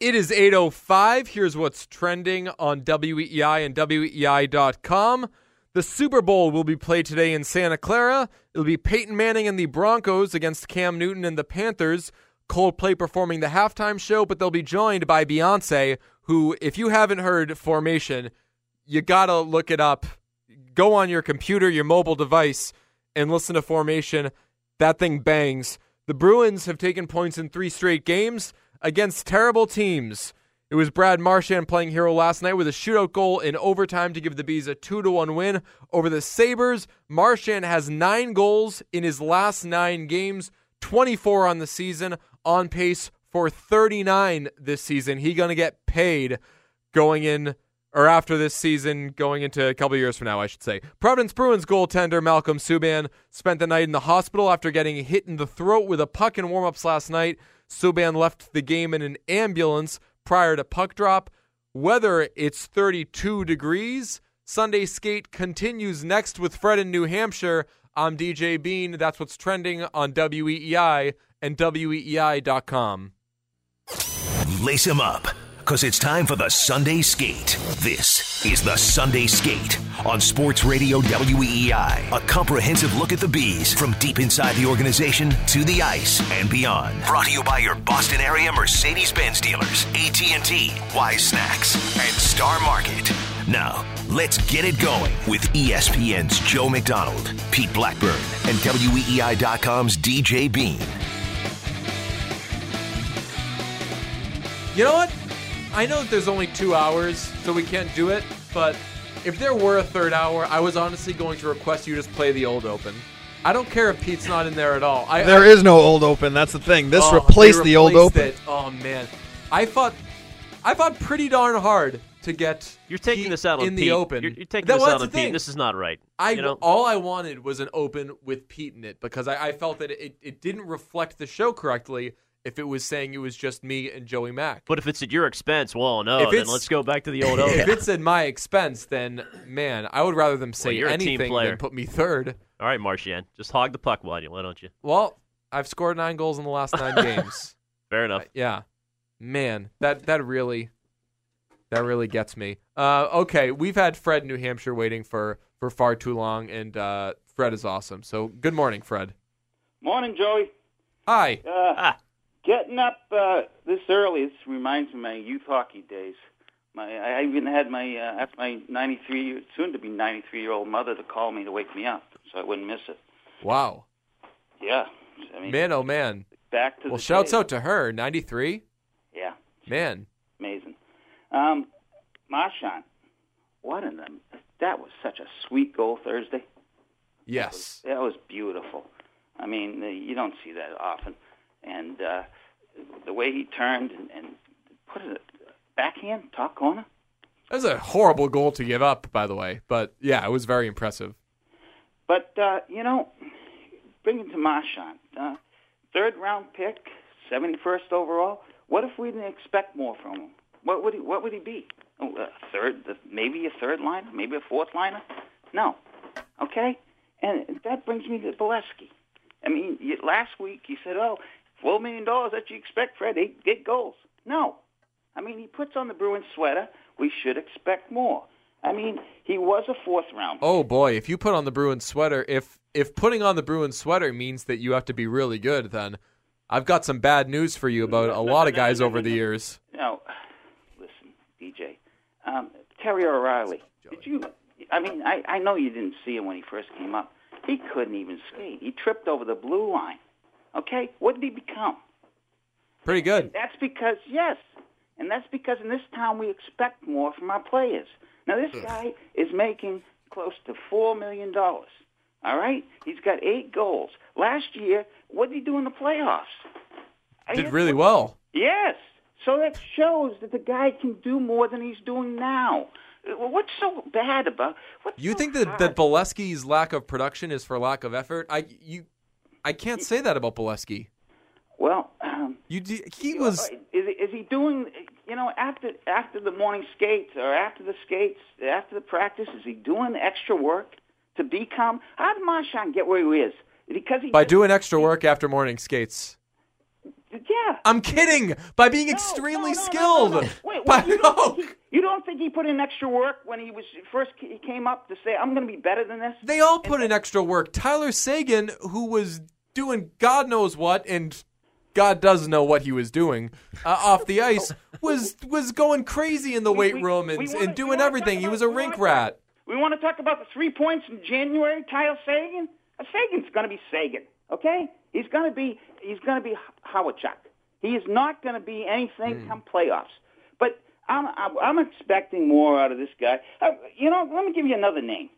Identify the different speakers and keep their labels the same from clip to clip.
Speaker 1: It is 8.05. Here's what's trending on WEEI and WEEI.com. The Super Bowl will be played today in Santa Clara. It'll be Peyton Manning and the Broncos against Cam Newton and the Panthers. Coldplay performing the halftime show, but they'll be joined by Beyonce, who, if you haven't heard Formation, you gotta look it up. Go on your computer, your mobile device, and listen to Formation. That thing bangs. The Bruins have taken points in three straight games against terrible teams. It was Brad Marchand playing hero last night with a shootout goal in overtime to give the Bees a 2 to 1 win over the Sabres. Marchand has 9 goals in his last 9 games, 24 on the season, on pace for 39 this season. He going to get paid going in or after this season, going into a couple years from now, I should say. Providence Bruins goaltender Malcolm Subban spent the night in the hospital after getting hit in the throat with a puck in warmups last night. Subban left the game in an ambulance prior to puck drop. Weather, it's 32 degrees. Sunday skate continues next with Fred in New Hampshire. I'm DJ Bean. That's what's trending on WEEI and WEEI.com.
Speaker 2: Lace him up because it's time for the Sunday Skate. This is the Sunday Skate on Sports Radio WEEI. A comprehensive look at the bees from deep inside the organization to the ice and beyond. Brought to you by your Boston area Mercedes-Benz dealers, AT&T, Wise Snacks, and Star Market. Now, let's get it going with ESPN's Joe McDonald, Pete Blackburn, and WEEI.com's DJ Bean.
Speaker 1: You know what? I know that there's only two hours, so we can't do it, but if there were a third hour, I was honestly going to request you just play the old open. I don't care if Pete's not in there at all. I,
Speaker 3: There
Speaker 1: I,
Speaker 3: is no old open. That's the thing. This
Speaker 1: oh,
Speaker 3: replaced
Speaker 1: they
Speaker 3: the old
Speaker 1: replaced
Speaker 3: open.
Speaker 1: It. Oh man, I fought, I fought pretty darn hard to get.
Speaker 4: You're taking
Speaker 1: Pete
Speaker 4: this out on
Speaker 1: in
Speaker 4: Pete.
Speaker 1: the open.
Speaker 4: You're, you're taking
Speaker 1: That-
Speaker 4: this
Speaker 1: well,
Speaker 4: out
Speaker 1: that's
Speaker 4: on
Speaker 1: the thing.
Speaker 4: Pete. This is not right.
Speaker 1: I
Speaker 4: you know,
Speaker 1: all I wanted was an open with Pete in it because I, I felt that it, it didn't reflect the show correctly if it was saying it was just me and Joey Mack.
Speaker 4: but if it's at your expense, well, no,
Speaker 1: If
Speaker 4: then
Speaker 1: it's-
Speaker 4: let's go back to the old
Speaker 1: if it's at my expense, then man, I would rather them say
Speaker 4: you're a team
Speaker 1: anything
Speaker 4: player.
Speaker 1: than put me third.
Speaker 4: All right, Marchand, just hog the puck, while you why don't you?
Speaker 1: Well, I've scored nine goals in the last nine games.
Speaker 4: Fair enough.
Speaker 1: Yeah, man, that that really, that really gets me. Uh, okay, we've had Fred in New Hampshire waiting for for far too long, and uh, Fred is awesome. So good morning, Fred.
Speaker 5: Morning, Joey.
Speaker 1: Hi.
Speaker 5: Uh,
Speaker 4: Ah,
Speaker 5: getting up uh, this early this reminds me of my youth hockey days. My I even had my uh, asked my 93 soon to be 93 year old mother to call me to wake me up so I wouldn't miss it.
Speaker 1: Wow,
Speaker 5: Yeah, I mean
Speaker 1: man, oh man.
Speaker 5: back to
Speaker 1: Well, shouts
Speaker 5: days.
Speaker 1: out to her, ninety three.
Speaker 5: Yeah,
Speaker 1: Man,
Speaker 5: amazing. Um, Marchand, what in the that was such a sweet goal Thursday.
Speaker 1: yes.
Speaker 5: That was beautiful. I mean, you don't see that often. And uh, the way he turned and, and put it backhand, top corner.
Speaker 1: That was a horrible goal to give up, by the way. But yeah, it was very impressive.
Speaker 5: But, uh, you know, bring it to Marchand. Uh, third round pick, 71st overall. What if we didn't expect more from him? What would he, what would he be? Oh, A third, maybe a third liner, maybe a fourth liner? No. Okay? And that brings me to Beleskey. I mean, you, last week you said, oh, $4 million, that you expect, Fred, eight, eight goals. No. I mean, he puts on the Bruins sweater. We should expect more. I mean, he was a fourth round.
Speaker 1: Oh boy, if you put on the Bruins sweater, if if putting on the Bruins sweater means that you have to be really good, then I've got some bad news for you about a lot of guys over the years.
Speaker 5: No, listen, DJ. Um, Terry O'Reilly. Did you? I mean, I, I know you didn't see him when he first came up. He couldn't even skate. He tripped over the blue line. Okay, what did he become?
Speaker 1: Pretty good.
Speaker 5: That's because yes, and that's because in this town we expect more from our players. Now this guy is making close to four million dollars. All right, he's got eight goals. Last year, what did he do in the playoffs?
Speaker 1: Did really well.
Speaker 5: Yes. So that shows that the guy can do more than he's doing now. Uh, What's so bad about? What's
Speaker 1: You
Speaker 5: so
Speaker 1: think that
Speaker 5: hard?
Speaker 1: that Beleskey's lack of production is for lack of effort? I you I can't say that about Beleskey.
Speaker 5: Well, um,
Speaker 1: You he was
Speaker 5: is, is he doing? You know, after after the morning skates or after the skates, after the practice, is he doing extra work to become? How did Marchand get where he is? Because he
Speaker 1: by
Speaker 5: just-
Speaker 1: doing extra work after morning skates.
Speaker 5: Yeah.
Speaker 1: I'm kidding. By being
Speaker 5: No,
Speaker 1: extremely
Speaker 5: no, no,
Speaker 1: skilled.
Speaker 5: Wait,
Speaker 1: By-
Speaker 5: you, don't think he, you don't think he put in extra work when he was first he came up to say I'm going to be better than this?
Speaker 1: They all put in extra work. Tyler Seguin, who was doing God knows what, and God does know what he was doing uh, off the ice, was was going crazy in the
Speaker 5: We-
Speaker 1: weight
Speaker 5: we-
Speaker 1: room
Speaker 5: we
Speaker 1: and,
Speaker 5: wanna-
Speaker 1: and doing everything. He was a rink rat.
Speaker 5: We want to talk about the three points in January. Tyler Seguin. Uh, Seguin's going to be Seguin. Okay, he's going to be he's going to be Howard Chuck. He is not going to be anything
Speaker 1: Hmm.
Speaker 5: come playoffs. But I'm I'm I'm expecting more out of this guy. Uh, you know, let me give you another name.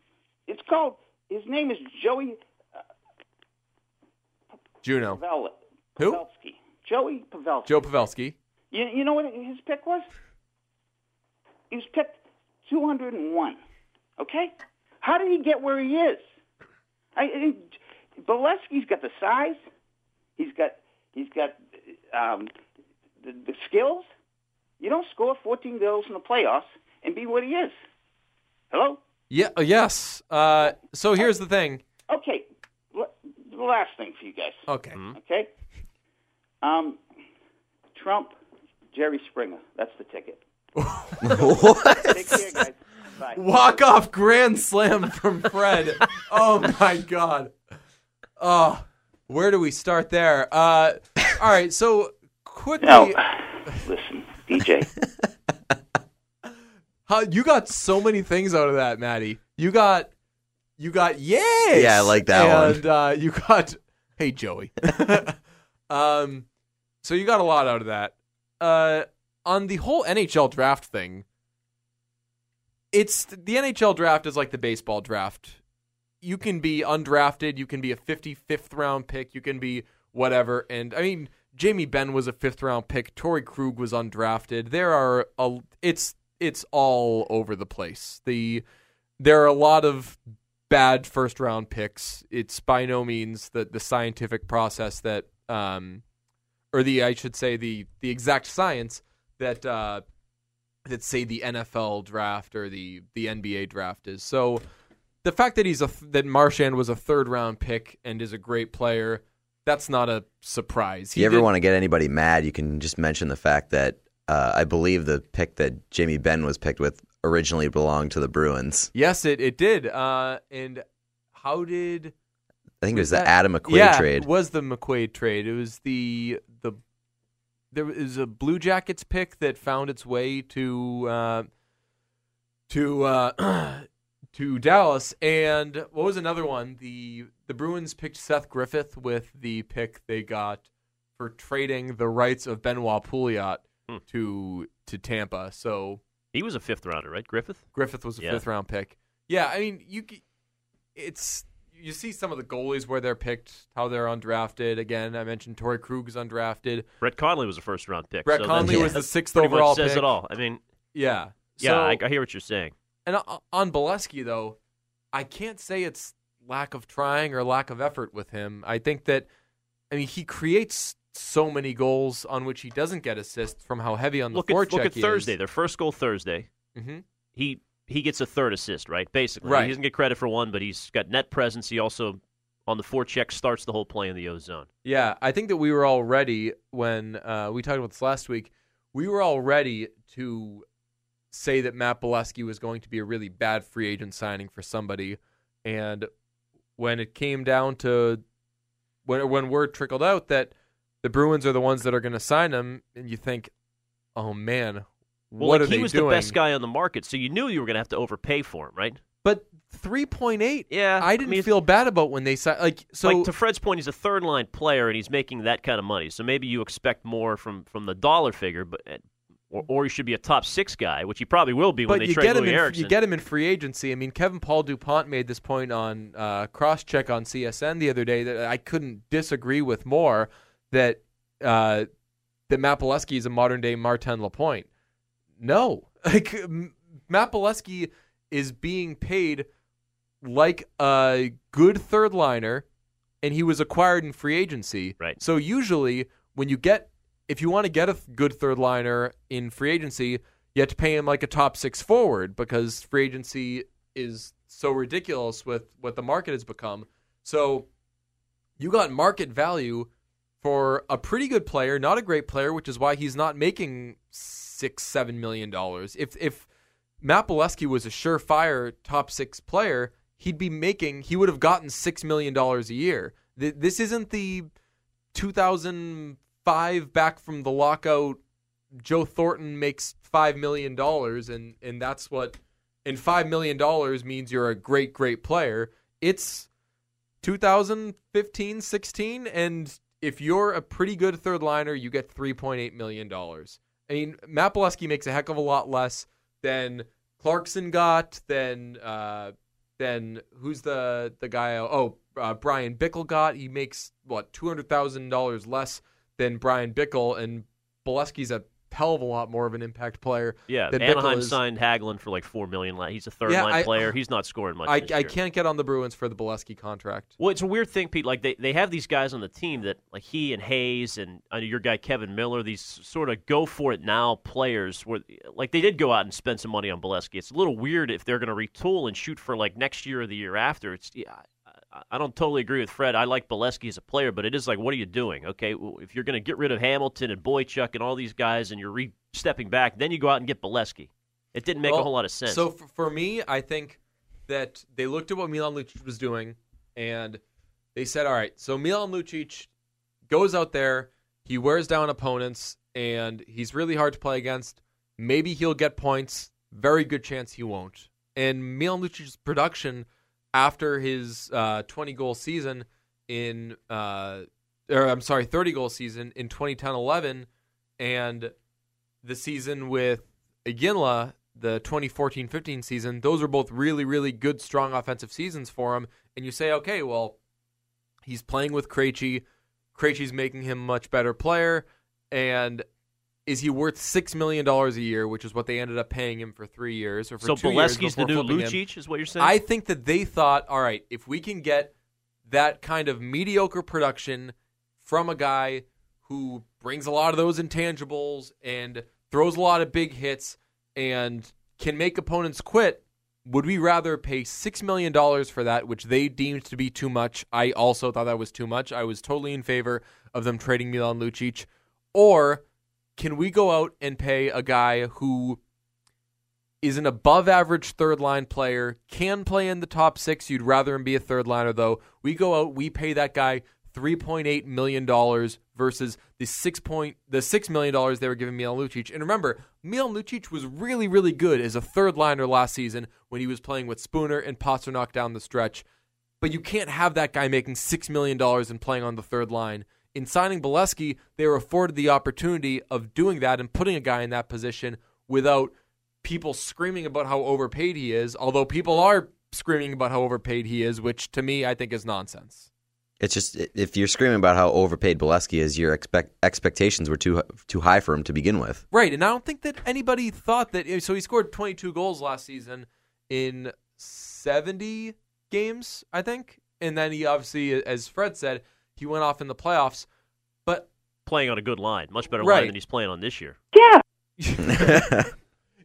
Speaker 5: It's called his name is Joey
Speaker 1: Juno.
Speaker 5: Pavel.
Speaker 1: Who?
Speaker 5: Pavelski. Joey Pavelski.
Speaker 1: Joe Pavelski.
Speaker 5: You, you know what his pick was? He was picked 201. Okay? How did he get where he is? I, I Beleskey's got the size. He's got he's got um, the, the skills. You don't score 14 goals in the playoffs and be what he is. Hello?
Speaker 1: Yeah. uh, Yes. Uh, so here's the thing.
Speaker 5: Okay. L- The last thing for you guys.
Speaker 1: Okay.
Speaker 5: Okay? Um, Trump, Jerry Springer. That's the ticket. Take care, guys. Bye.
Speaker 1: Walk off grand slam from Fred. oh my god. Oh, where do we start there? Uh, all right. So quickly,
Speaker 5: Now, listen, DJ.
Speaker 1: how you got so many things out of that, Maddie. You got, you got yes.
Speaker 6: Yeah, I like that one.
Speaker 1: And uh, you got, hey Joey. um, so you got a lot out of that. Uh, on the whole NHL draft thing, it's the NHL draft is like the baseball draft. You can be undrafted, you can be a 55th round pick, you can be whatever. And I mean, Jamie Benn was a fifth round pick. Torrey Krug was undrafted. There are a it's it's all over the place. The there are a lot of bad first round picks. It's by no means the the scientific process that um or the I should say the the exact science that uh that say the NFL draft or the the NBA draft is. So the fact that he's a that Marchand was a third round pick and is a great player, that's not a surprise.
Speaker 6: If you ever want to get anybody mad, you can just mention the fact that uh, I believe the pick that Jamie Benn was picked with originally belonged to the Bruins.
Speaker 1: Yes, it it did. Uh, and how did
Speaker 6: I think it was the
Speaker 1: that-
Speaker 6: Adam McQuaid
Speaker 1: yeah,
Speaker 6: trade.
Speaker 1: It was the McQuaid trade. It was the the there was a Blue Jackets pick that found its way to uh, to uh, to Dallas, and what was another one? The the Bruins picked Seth Griffith with the pick they got for trading the rights of Benoit Pouliot
Speaker 4: Hmm.
Speaker 1: to to Tampa. So
Speaker 4: He was a fifth rounder, right? Griffith?
Speaker 1: Griffith was a
Speaker 4: Yeah.
Speaker 1: fifth round pick. Yeah, I mean, you it's you see some of the goalies where they're picked, how they're undrafted. Again, I mentioned Torrey Krug is undrafted.
Speaker 4: Brett Connolly was a first round pick.
Speaker 1: Brett
Speaker 4: so Connolly
Speaker 1: was the sixth overall
Speaker 4: says
Speaker 1: pick.
Speaker 4: it all. I mean,
Speaker 1: Yeah,
Speaker 4: yeah,
Speaker 1: So-
Speaker 4: I, I hear what you're saying.
Speaker 1: and on Beleskey though, I can't say it's lack of trying or lack of effort with him. I think that I mean he creates so many goals on which he doesn't get assists from how heavy on the
Speaker 4: Look at
Speaker 1: forecheck
Speaker 4: look at Thursday.
Speaker 1: is.
Speaker 4: Their first goal Thursday.
Speaker 1: hmm
Speaker 4: He he gets a third assist, right? Basically,
Speaker 1: Right.
Speaker 4: he doesn't get credit for one, but he's got net presence. He also on the forecheck starts the whole play in the O zone.
Speaker 1: Yeah, I think that we were all ready when uh, we talked about this last week. We were all ready to say that Matt Beleskey was going to be a really bad free agent signing for somebody, and when it came down to when when word trickled out that the Bruins are the ones that are going to sign him, and you think, oh man,
Speaker 4: Well,
Speaker 1: what
Speaker 4: like,
Speaker 1: are
Speaker 4: he
Speaker 1: they
Speaker 4: was
Speaker 1: doing?
Speaker 4: the best guy on the market, so you knew you were going to have to overpay for him, right?
Speaker 1: But three point eight,
Speaker 4: Yeah,
Speaker 1: I
Speaker 4: I
Speaker 1: didn't
Speaker 4: mean,
Speaker 1: feel bad about when they signed. Like so,
Speaker 4: like to Fred's point, he's a third line player and he's making that kind of money. So maybe you expect more from from the dollar figure, but or, or he should be a top six guy, which he probably will be when
Speaker 1: but
Speaker 4: they
Speaker 1: you
Speaker 4: trade
Speaker 1: get him
Speaker 4: Louis
Speaker 1: in
Speaker 4: Eriksson.
Speaker 1: you get him in free agency. I mean, Kevin Paul Dupont made this point on uh, cross check on CSN the other day that I couldn't disagree with more. That uh, that Matt Beleskey is a modern day Martin Lapointe. No, like M- Matt Beleskey is being paid like a good third liner, and he was acquired in free agency.
Speaker 4: Right.
Speaker 1: So usually, when you get if you want to get a good third liner in free agency, you have to pay him like a top six forward because free agency is so ridiculous with what the market has become. So you got market value for a pretty good player, not a great player, which is why he's not making six, seven million dollars. If if Matt Beleskey was a surefire top six player, he'd be making he would have gotten six million dollars a year. This isn't the 2005 back from the lockout. Joe Thornton makes five million dollars, and and that's what. And five million dollars means you're a great, great player. It's 2015, 16, and if you're a pretty good third liner, you get 3.8 million dollars. I mean, Matt Beleskey makes a heck of a lot less than Clarkson got, than uh, than who's the the guy? Oh, uh, Bryan Bickell got. He makes what two hundred thousand dollars less than Bryan Bickell, and Beleskey's a hell of a lot more of an impact player.
Speaker 4: Yeah,
Speaker 1: than
Speaker 4: Anaheim
Speaker 1: Bickell
Speaker 4: signed Hagelin for like four million. He's a third
Speaker 1: Yeah,
Speaker 4: line
Speaker 1: I-
Speaker 4: player. He's not scoring much.
Speaker 1: I, I can't get on the Bruins for the Beleskey contract.
Speaker 4: Well, it's a weird thing, Pete. Like they, they have these guys on the team that like he and Hayes and uh, your guy Kevan Miller, these sort of go for it now players. Where like they did go out and spend some money on Beleskey. It's a little weird if they're going to retool and shoot for like next year or the year after. It's yeah, I, don't totally agree with Fred. I like Beleskey as a player, but it is like, what are you doing? Okay, well, if you're going to get rid of Hamilton and Boychuk and all these guys, and you're re stepping back, then you go out and get Beleskey. It didn't make a whole lot of sense.
Speaker 1: So for, for me, I think that they looked at what Milan Lucic was doing, and they said, "All right, so Milan Lucic goes out there, he wears down opponents, and he's really hard to play against. Maybe he'll get points. Very good chance he won't." And Milan Lucic's production after his uh, 20 goal season in, uh, or I'm sorry, 30 goal season in 2010-11, and the season with Iginla, the 2014-15 season, those were both really, really good, strong offensive seasons for him. And you say, okay, well, he's playing with Krejci. Krejci's making him a much better player. And is he worth $6 million a year, which is what they ended up paying him for three years? Or for
Speaker 4: so
Speaker 1: two years
Speaker 4: Beleskey's the new
Speaker 1: him?
Speaker 4: Lucic, is what you're saying?
Speaker 1: I think that they thought, all right, if we can get that kind of mediocre production from a guy who brings a lot of those intangibles and throws a lot of big hits and can make opponents quit, would we rather pay $6 million for that, which they deemed to be too much? I also thought that was too much. I was totally in favor of them trading Milan Lucic. Or can we go out and pay a guy who is an above average third line player, can play in the top six. You'd rather him be a third liner, though. We go out, we pay that guy $3.8 million versus the six point the $6 million they were giving Milan Lucic. And remember, Milan Lucic was really, really good as a third liner last season when he was playing with Spooner and Pastrnak down the stretch. But you can't have that guy making $6 million and playing on the third line. In signing Beleskey, they were afforded the opportunity of doing that and putting a guy in that position without people screaming about how overpaid he is, although people are screaming about how overpaid he is, which to me I think is nonsense.
Speaker 6: It's just if you're screaming about how overpaid Beleskey is, your expect expectations were too too high for him to begin with.
Speaker 1: Right, and I don't think that anybody thought that. So he scored 22 goals last season in 70 games, I think, and then he obviously, as Fred said, he went off in the playoffs. But
Speaker 4: playing on a good line, much better
Speaker 1: Right.
Speaker 4: line than he's playing on this year.
Speaker 1: yeah,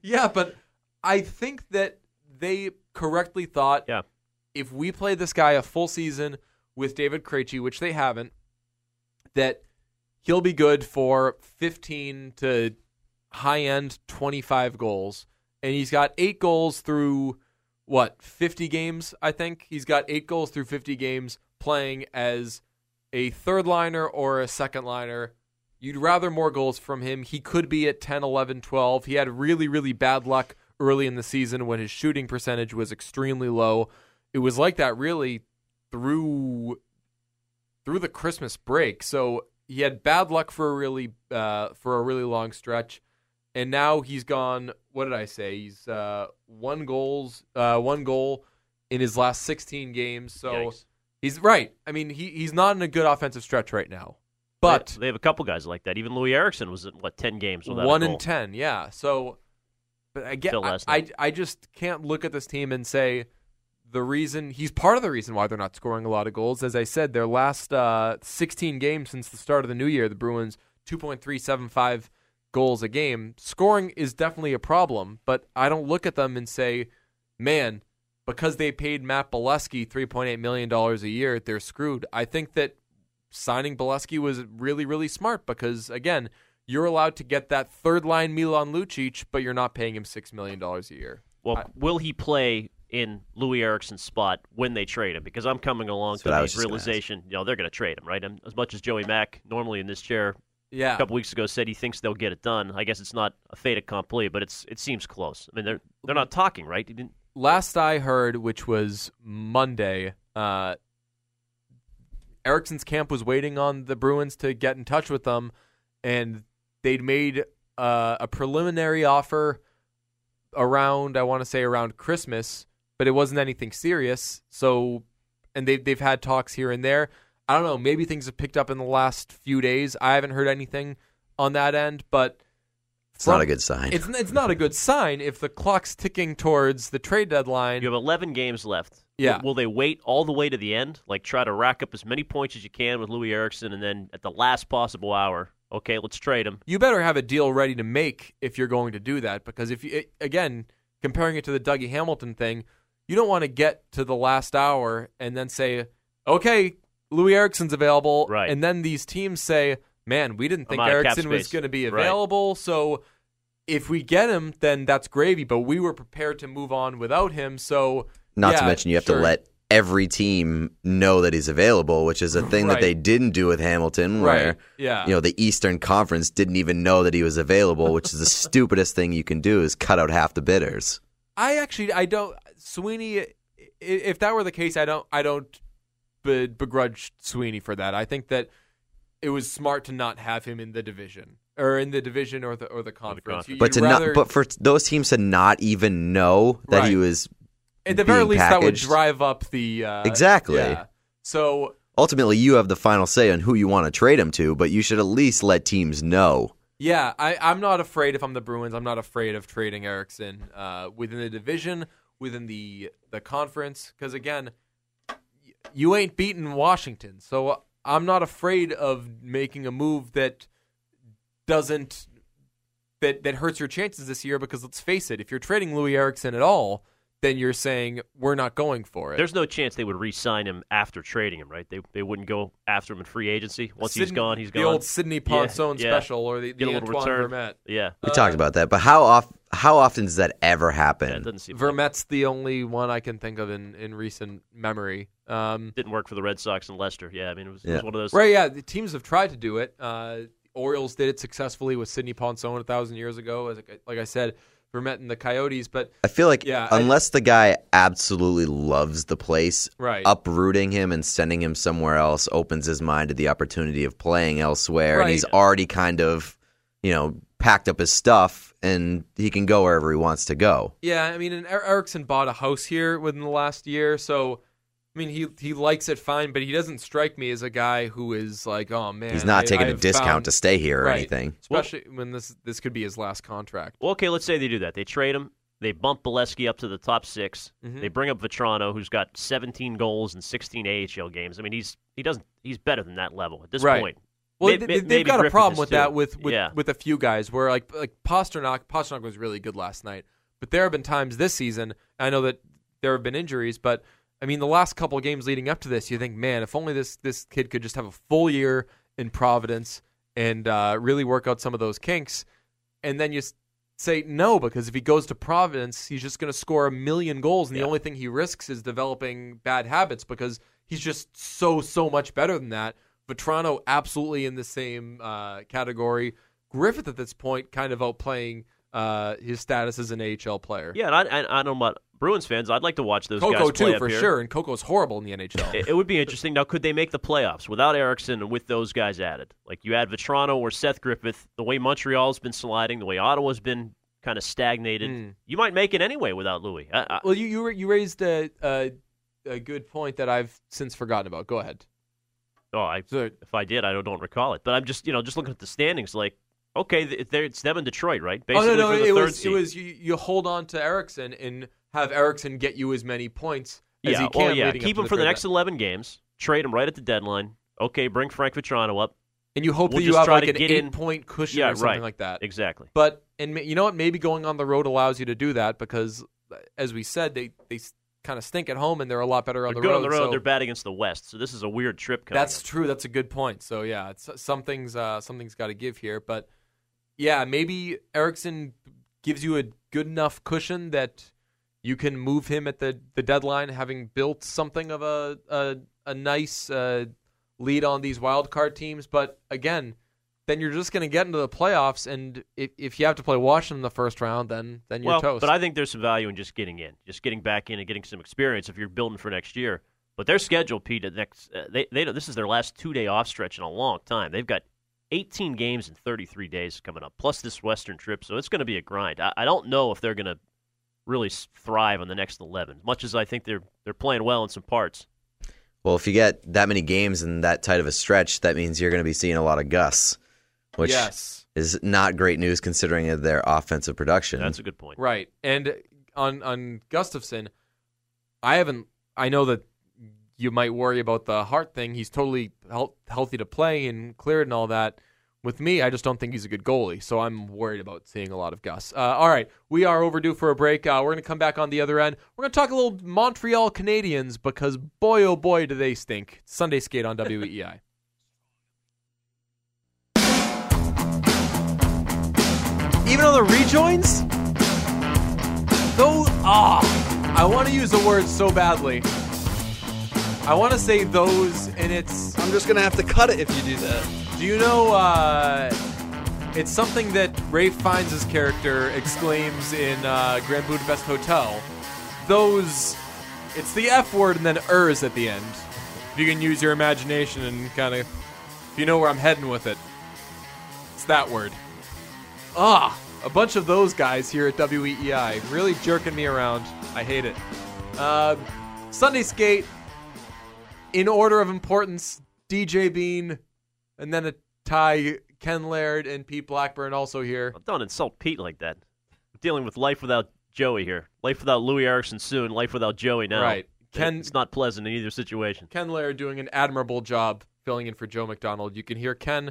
Speaker 1: yeah, but I think that they correctly thought
Speaker 4: Yeah.
Speaker 1: if we play this guy a full season with David Krejci, which they haven't, that he'll be good for 15 to high end 25 goals. And he's got eight goals through what, 50 games, I think? He's got eight goals through 50 games playing as a third liner or a second liner. You'd rather more goals from him. He could be at 10, 11, 12. He had really, really bad luck early in the season when his shooting percentage was extremely low. It was like that really through through the Christmas break. So he had bad luck for a really uh, for a really long stretch, and now he's gone. What did I say? He's uh, one goals, uh, one goal in his last 16 games. So
Speaker 4: Yikes.
Speaker 1: He's right. I mean, he he's not in a good offensive stretch right now. But
Speaker 4: they, they have a couple guys like that. Even Louis Eriksson was at what ten games without
Speaker 1: one in ten, yeah. So, but I get, I, I, I just can't look at this team and say the reason he's part of the reason why they're not scoring a lot of goals. As I said, their last uh, 16 games since the start of the new year, the Bruins 2.375 goals a game. Scoring is definitely a problem, but I don't look at them and say, man, because they paid Matt Beleskey $3.8 million a year, they're screwed. I think that signing Beleskey was really, really smart because again, you're allowed to get that third line Milan Lucic, but you're not paying him six million dollars a year.
Speaker 4: Well,
Speaker 1: I-
Speaker 4: will he play in Louis Eriksson's spot when they trade him? Because I'm coming along to
Speaker 6: what
Speaker 4: the
Speaker 6: was just gonna
Speaker 4: realization, you know, they're going to trade him, right? And as much as Joey Mack, normally in this chair,
Speaker 1: Yeah,
Speaker 4: a couple weeks ago said he thinks they'll get it done. I guess it's not a fait accompli, but it's it seems close. I mean, they're they're not talking, right?
Speaker 1: Last I heard, which was Monday, uh, Eriksson's camp was waiting on the Bruins to get in touch with them, and they'd made uh, a preliminary offer around, I want to say around Christmas, but it wasn't anything serious. So, and they've they've had talks here and there. I don't know. Maybe things have picked up in the last few days. I haven't heard anything on that end, but
Speaker 6: It's not a good sign.
Speaker 1: It's it's not a good sign if the clock's ticking towards the trade deadline.
Speaker 4: you have 11 games left.
Speaker 1: Yeah.
Speaker 4: Will, will they wait all the way to the end? Like try to rack up as many points as you can with Louis Eriksson, and then at the last possible hour, okay, let's trade him.
Speaker 1: you better have a deal ready to make if you're going to do that because if you again comparing it to the Dougie Hamilton thing, you don't want to get to the last hour and then say, "Okay, Louis Eriksson's available,"
Speaker 4: Right.
Speaker 1: and then these teams say, "Man, we didn't think
Speaker 4: I'm out of cap
Speaker 1: Eriksson was going to be
Speaker 4: Right.
Speaker 1: available, so." If we get him, then that's gravy. But we were prepared to move on without him. So,
Speaker 6: Not to mention you have
Speaker 1: sure.
Speaker 6: to let every team know that he's available, which is a thing
Speaker 1: Right.
Speaker 6: that they didn't do with Hamilton,
Speaker 1: Right. Yeah.
Speaker 6: you know the Eastern Conference didn't even know that he was available, which is the stupidest thing you can do is cut out half the bidders.
Speaker 1: I actually I don't Sweeney. If that were the case, I don't I don't begrudge Sweeney for that. I think that it was smart to not have him in the division or in the division or the or the conference.
Speaker 4: conference.
Speaker 1: You-
Speaker 6: But to
Speaker 1: rather-
Speaker 6: not, but for those teams to not even know that he was
Speaker 1: at the very
Speaker 6: being
Speaker 1: least that would drive up the uh,
Speaker 6: Exactly.
Speaker 1: yeah. So
Speaker 6: ultimately you have the final say on who you want to trade him to, but you should at least let teams know.
Speaker 1: Yeah, I, I'm not afraid if I'm the Bruins. I'm not afraid of trading Eriksson uh, within the division, within the the conference, because again, you ain't beaten Washington, so I'm not afraid of making a move that doesn't that that hurts your chances this year. Because let's face it, if you're trading Louis Eriksson at all, then you're saying we're not going for it.
Speaker 4: There's no chance they would re-sign him after trading him, right? They they wouldn't go after him in free agency. Once he's gone, he's gone.
Speaker 1: The old Sidney Ponson
Speaker 4: yeah.
Speaker 1: special or the,
Speaker 4: Get
Speaker 1: the
Speaker 4: a
Speaker 1: Antoine
Speaker 4: return.
Speaker 1: Vermette.
Speaker 4: yeah,
Speaker 6: We talked about that, but how off how often does that ever happen?
Speaker 4: yeah, it doesn't seem like
Speaker 1: Vermette's the only one I can think of in, in recent memory. Um,
Speaker 4: didn't work for the Red Sox and Lester. Yeah, I mean it was, it was one of those.
Speaker 1: right, yeah, the teams have tried to do it. Uh, Orioles did it successfully with Sidney Ponson a thousand years ago, as like I said, Vermette and the Coyotes. But
Speaker 6: I feel like
Speaker 1: Yeah, I-
Speaker 6: unless the guy absolutely loves the place,
Speaker 1: right,
Speaker 6: uprooting him and sending him somewhere else opens his mind to the opportunity of playing elsewhere, and he's already kind of, you know, packed up his stuff and he can go wherever he wants to go.
Speaker 1: yeah, I mean, and Er- Eriksson bought a house here within the last year, so. I mean, he he likes it fine, but he doesn't strike me as a guy who is like, oh man,
Speaker 6: he's not
Speaker 1: I-
Speaker 6: taking
Speaker 1: I
Speaker 6: a discount
Speaker 1: found-
Speaker 6: to stay here or
Speaker 1: Right.
Speaker 6: anything.
Speaker 1: especially when this this could be his last contract.
Speaker 4: Well, okay, let's say they do that. They trade him. They bump Beleskey up to the top 6
Speaker 1: Mhm.
Speaker 4: They bring up Vatrano, who's got 17 goals in 16 AHL games. I mean, he's he doesn't he's better than that level at this
Speaker 1: Right.
Speaker 4: point.
Speaker 1: Well,
Speaker 4: May-
Speaker 1: they,
Speaker 4: may-
Speaker 1: they've
Speaker 4: maybe
Speaker 1: got a
Speaker 4: Griffith
Speaker 1: problem with
Speaker 4: too.
Speaker 1: that with with,
Speaker 4: yeah.
Speaker 1: with a few guys where like like Pastrnak Pastrnak was really good last night, but there have been times this season. I know that there have been injuries, but I mean the last couple of games leading up to this, you think, man, if only this this kid could just have a full year in Providence and uh, really work out some of those kinks, and then you say no because if he goes to Providence, he's just going to score a million goals, and
Speaker 4: Yeah.
Speaker 1: the only thing he risks is developing bad habits because he's just so so much better than that. Vatrano absolutely in the same uh, category. Griffith at this point kind of outplaying uh, his status as an AHL player.
Speaker 4: Yeah, and I, I don't know about Bruins fans. I'd like to watch those
Speaker 1: Coco
Speaker 4: guys play
Speaker 1: too for
Speaker 4: here.
Speaker 1: sure, and Coco's horrible in the NHL.
Speaker 4: It, it would be interesting. Now, could they make the playoffs without Eriksson and with those guys added? Like you add Vatrano or Seth Griffith, the way Montreal's been sliding, the way Ottawa's been kind of stagnated,
Speaker 1: Hmm.
Speaker 4: you might make it anyway without Louis. I, I,
Speaker 1: well, you you, you raised a, a a good point that I've since forgotten about. Go ahead.
Speaker 4: oh, I,
Speaker 1: So,
Speaker 4: if I did, I don't, don't recall it. But I'm just, you know, just looking at the standings. Like, okay, it's them in Detroit, right?
Speaker 1: oh no, no,
Speaker 4: for the
Speaker 1: it
Speaker 4: third
Speaker 1: was
Speaker 4: seed.
Speaker 1: it was you, you hold on to Eriksson and have Eriksson get you as many points as
Speaker 4: yeah,
Speaker 1: he can.
Speaker 4: well, yeah. Keep him for the next 11 games. Trade him right at the deadline. Okay, bring Frank Vatrano up.
Speaker 1: and you hope
Speaker 4: we'll
Speaker 1: that you have like an eight
Speaker 4: in-
Speaker 1: point cushion
Speaker 4: Yeah,
Speaker 1: or something
Speaker 4: right.
Speaker 1: like that.
Speaker 4: Exactly.
Speaker 1: But and you know what? Maybe going on the road allows you to do that because, as we said, they they kind of stink at home, and they're a lot better on
Speaker 4: They're
Speaker 1: the
Speaker 4: good
Speaker 1: road.
Speaker 4: on the road.
Speaker 1: so-
Speaker 4: They're bad against the West, so this is a weird trip.
Speaker 1: That's
Speaker 4: up.
Speaker 1: true. That's a good point. So yeah, it's, something's uh, something's got to give here. But yeah, maybe Eriksson gives you a good enough cushion that you can move him at the, the deadline, having built something of a a, a nice uh, lead on these wild card teams. But again, then you're just going to get into the playoffs, and if, if you have to play Washington in the first round, then then you're
Speaker 4: well,
Speaker 1: toast.
Speaker 4: but I think there's some value in just getting in, just getting back in and getting some experience if you're building for next year. But their schedule, Pete, next uh, they they this is their last two day off stretch in a long time. They've got 18 games in 33 days coming up, plus this Western trip, so it's going to be a grind. I, I don't know if they're going to really thrive on the next 11, much as I think they're they're playing well in some parts.
Speaker 6: Well, if you get that many games in that tight of a stretch, that means you're going to be seeing a lot of Gus, which
Speaker 1: yes,
Speaker 6: is not great news considering their offensive production.
Speaker 4: That's a good point.
Speaker 1: Right. And on on Gustavsson, I haven't. I know that you might worry about the heart thing. He's totally health, healthy to play and cleared and all that. With me, I just don't think he's a good goalie, so I'm worried about seeing a lot of Gus. Uh, all right, we are overdue for a break. Uh, we're going to come back on the other end. We're going to talk a little Montreal Canadiens because boy, oh boy, do they stink. Sunday skate on E WEI. Even on the rejoins, those ah, I want to use the word so badly. I want to say those, and it's.
Speaker 3: I'm just gonna have to cut it if you do that.
Speaker 1: Do you know? Uh, it's something that Ralph Fiennes' character exclaims in uh, Grand Budapest Hotel. Those, it's the F word and then ers at the end. If you can use your imagination and kind of, if you know where I'm heading with it, it's that word. Ah, a bunch of those guys here at WEEI, really jerking me around. I hate it. Uh, Sunday skate, in order of importance, DJ Bean, and then a tie, Ken Laird and Pete Blackburn also here.
Speaker 4: Well, don't insult Pete like that. We're dealing with life without Joey here. Life without Louis Eriksson soon. Life without Joey now.
Speaker 1: Right. Ken-
Speaker 4: it's not pleasant in either situation.
Speaker 1: Ken Laird doing an admirable job filling in for Joe McDonald. You can hear Ken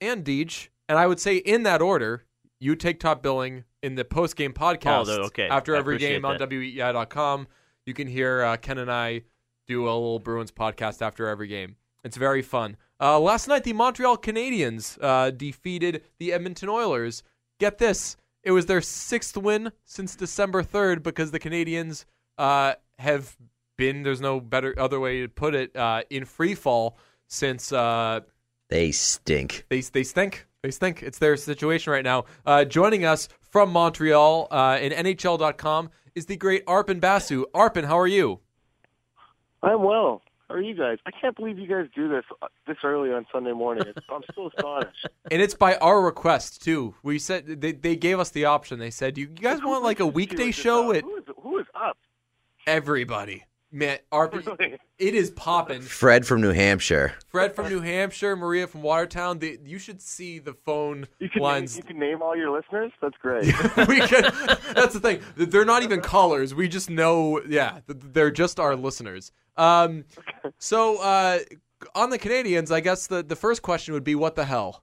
Speaker 1: and Deej, and I would say in that order, you take top billing in the post game podcast
Speaker 4: Oh, okay.
Speaker 1: after
Speaker 4: I
Speaker 1: every game on
Speaker 4: that.
Speaker 1: WEI.com. You can hear uh, Ken and I do a little Bruins podcast after every game. It's very fun. Uh, last night, the Montreal Canadiens uh, defeated the Edmonton Oilers. Get this. It was their sixth win since December 3rd because the Canadiens uh, have been, there's no better other way to put it, uh, in free fall since uh,
Speaker 6: they stink.
Speaker 1: they, they stink. They stink. It's their situation right now. Uh, joining us from Montreal uh, in NHL.com is the great Arpon Basu. Arpon, how are you?
Speaker 7: I'm well. How are you guys? I can't believe you guys do this uh, this early on Sunday morning. It's, I'm still astonished.
Speaker 1: And it's by our request too. We said they, they gave us the option. They said, "You, you guys want like a weekday show?"
Speaker 7: uh,
Speaker 1: It
Speaker 7: who is who is up?
Speaker 1: everybody, man, Arpon,
Speaker 7: Really?
Speaker 1: it is popping.
Speaker 6: Fred from New Hampshire.
Speaker 1: Fred from New Hampshire, Maria from Watertown. The, you should see the phone
Speaker 7: You can name,
Speaker 1: lines.
Speaker 7: you can name all your listeners. That's great.
Speaker 1: we can. That's the thing. They're not even callers. We just know. Yeah, they're just our listeners. Um, so uh, on the Canadiens, I guess the the first question would be, what the hell?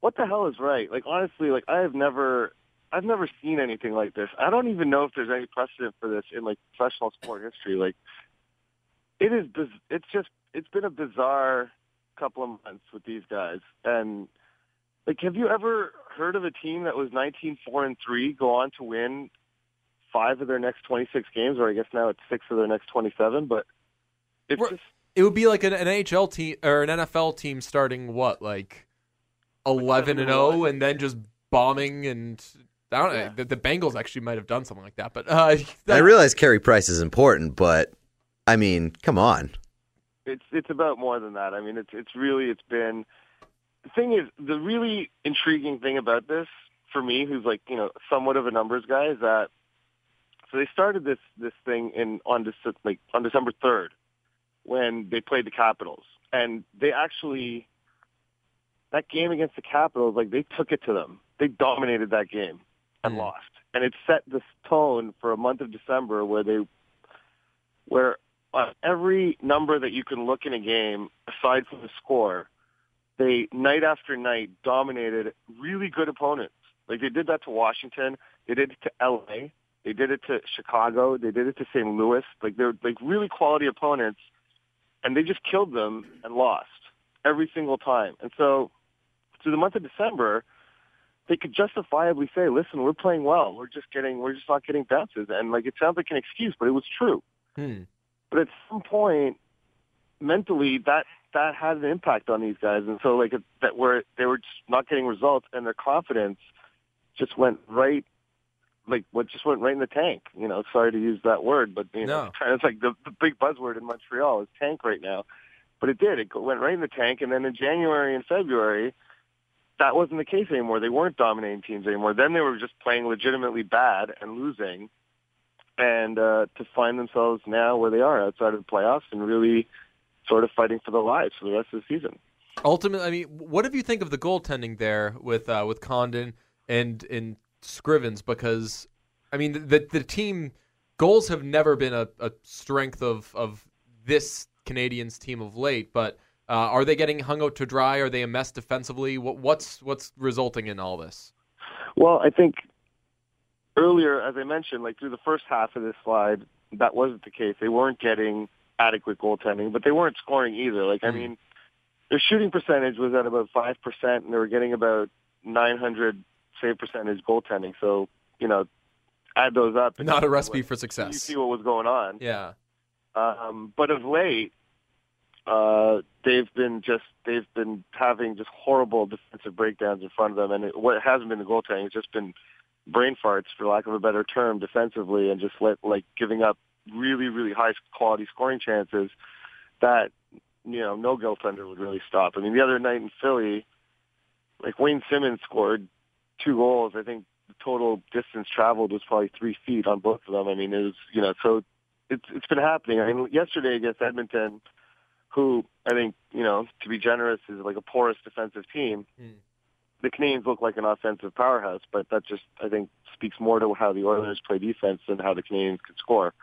Speaker 7: what the hell is right? Like honestly, like I have never I've never seen anything like this. I don't even know if there's any precedent for this in like professional sport history. Like it is it's just it's been a bizarre couple of months with these guys. And like have you ever heard of a team that was 19-4 and 3 go on to win 5 of their next 26 games or I guess now it's 6 of their next 27, but it's
Speaker 1: Right.
Speaker 7: just
Speaker 1: It would be like an NHL team or an NFL team starting what, like eleven and zero, oh and then just bombing and. I don't know.
Speaker 7: Yeah.
Speaker 1: The, the Bengals actually might have done something like that, but uh,
Speaker 6: I realize Carey Price is important, but I mean, come on.
Speaker 7: it's it's about more than that. I mean, it's it's really it's been the thing is the really intriguing thing about this for me, who's like you know somewhat of a numbers guy, is that so they started this this thing in on Dece- like on December third when they played the Capitals, and they actually that game against the Capitals, like they took it to them. They dominated that game and
Speaker 1: Mm.
Speaker 7: lost, and it set this tone for a month of December where they where on every number that you can look in a game, aside from the score, they night after night dominated really good opponents. Like they did that to Washington, they did it to LA, They did it to Chicago. They did it to St. Louis. Like they're like really quality opponents, and they just killed them and lost every single time. And so, through the month of December, they could justifiably say, "Listen, we're playing well. We're just getting, we're just not getting bounces." And like it sounds like an excuse, but it was true.
Speaker 1: Hmm.
Speaker 7: But at some point, mentally, that that had an impact on these guys, and so like that where they were just not getting results, and their confidence just went right, like what just went right in the tank. You know, sorry to use that word, but you know,
Speaker 1: No.
Speaker 7: it's like the, the big buzzword in Montreal is tank right now. But it did. It went right in the tank, and then in January and February, that wasn't the case anymore. They weren't dominating teams anymore. Then they were just playing legitimately bad and losing, and uh, to find themselves now where they are outside of the playoffs and really sort of fighting for their lives for the rest of the season.
Speaker 1: Ultimately, I mean, what do you think of the goaltending there with uh, with Condon and and Scrivens? Because I mean, the the team goals have never been a, a strength of of this Canadiens team of late. But uh, are they getting hung out to dry? Are they a mess defensively? What, what's what's resulting in all this?
Speaker 7: Well, I think earlier, as I mentioned, like through the first half of this slide, that wasn't the case. They weren't getting adequate goaltending, but they weren't scoring either. Like, I
Speaker 1: Mm.
Speaker 7: mean, their shooting percentage was at about 5%, and they were getting about 900 save percentage goaltending. So, you know, add those up. and
Speaker 1: Not a recipe
Speaker 7: what-
Speaker 1: for success.
Speaker 7: You see what was going on.
Speaker 1: Yeah.
Speaker 7: Um, but of late, uh, they've been just they've been having just horrible defensive breakdowns in front of them, and it, what hasn't been the goaltending, it's just been brain farts, for lack of a better term, defensively, and just let like giving up really really high quality scoring chances that you know no goaltender would really stop. I mean, the other night in Philly, like Wayne Simmonds scored two goals. I think the total distance traveled was probably three feet on both of them. I mean, it was you know so it's it's been happening. I mean, yesterday against Edmonton, who I think you know to be generous is like a porous defensive team.
Speaker 1: Mm.
Speaker 7: The Canadiens look like an offensive powerhouse, but that just I think speaks more to how the Oilers play defense than how the Canadiens could score.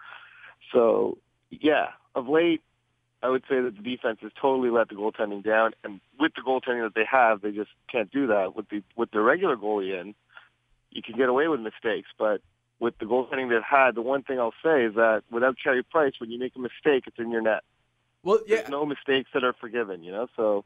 Speaker 7: So yeah, of late, I would say that the defense has totally let the goaltending down, and with the goaltending that they have, they just can't do that. With the with the regular goalie in, you can get away with mistakes, but with the goaltending they've had, the one thing I'll say is that without Carey Price, when you make a mistake, it's in your net.
Speaker 1: Well, yeah.
Speaker 7: There's no mistakes that are forgiven, you know. So,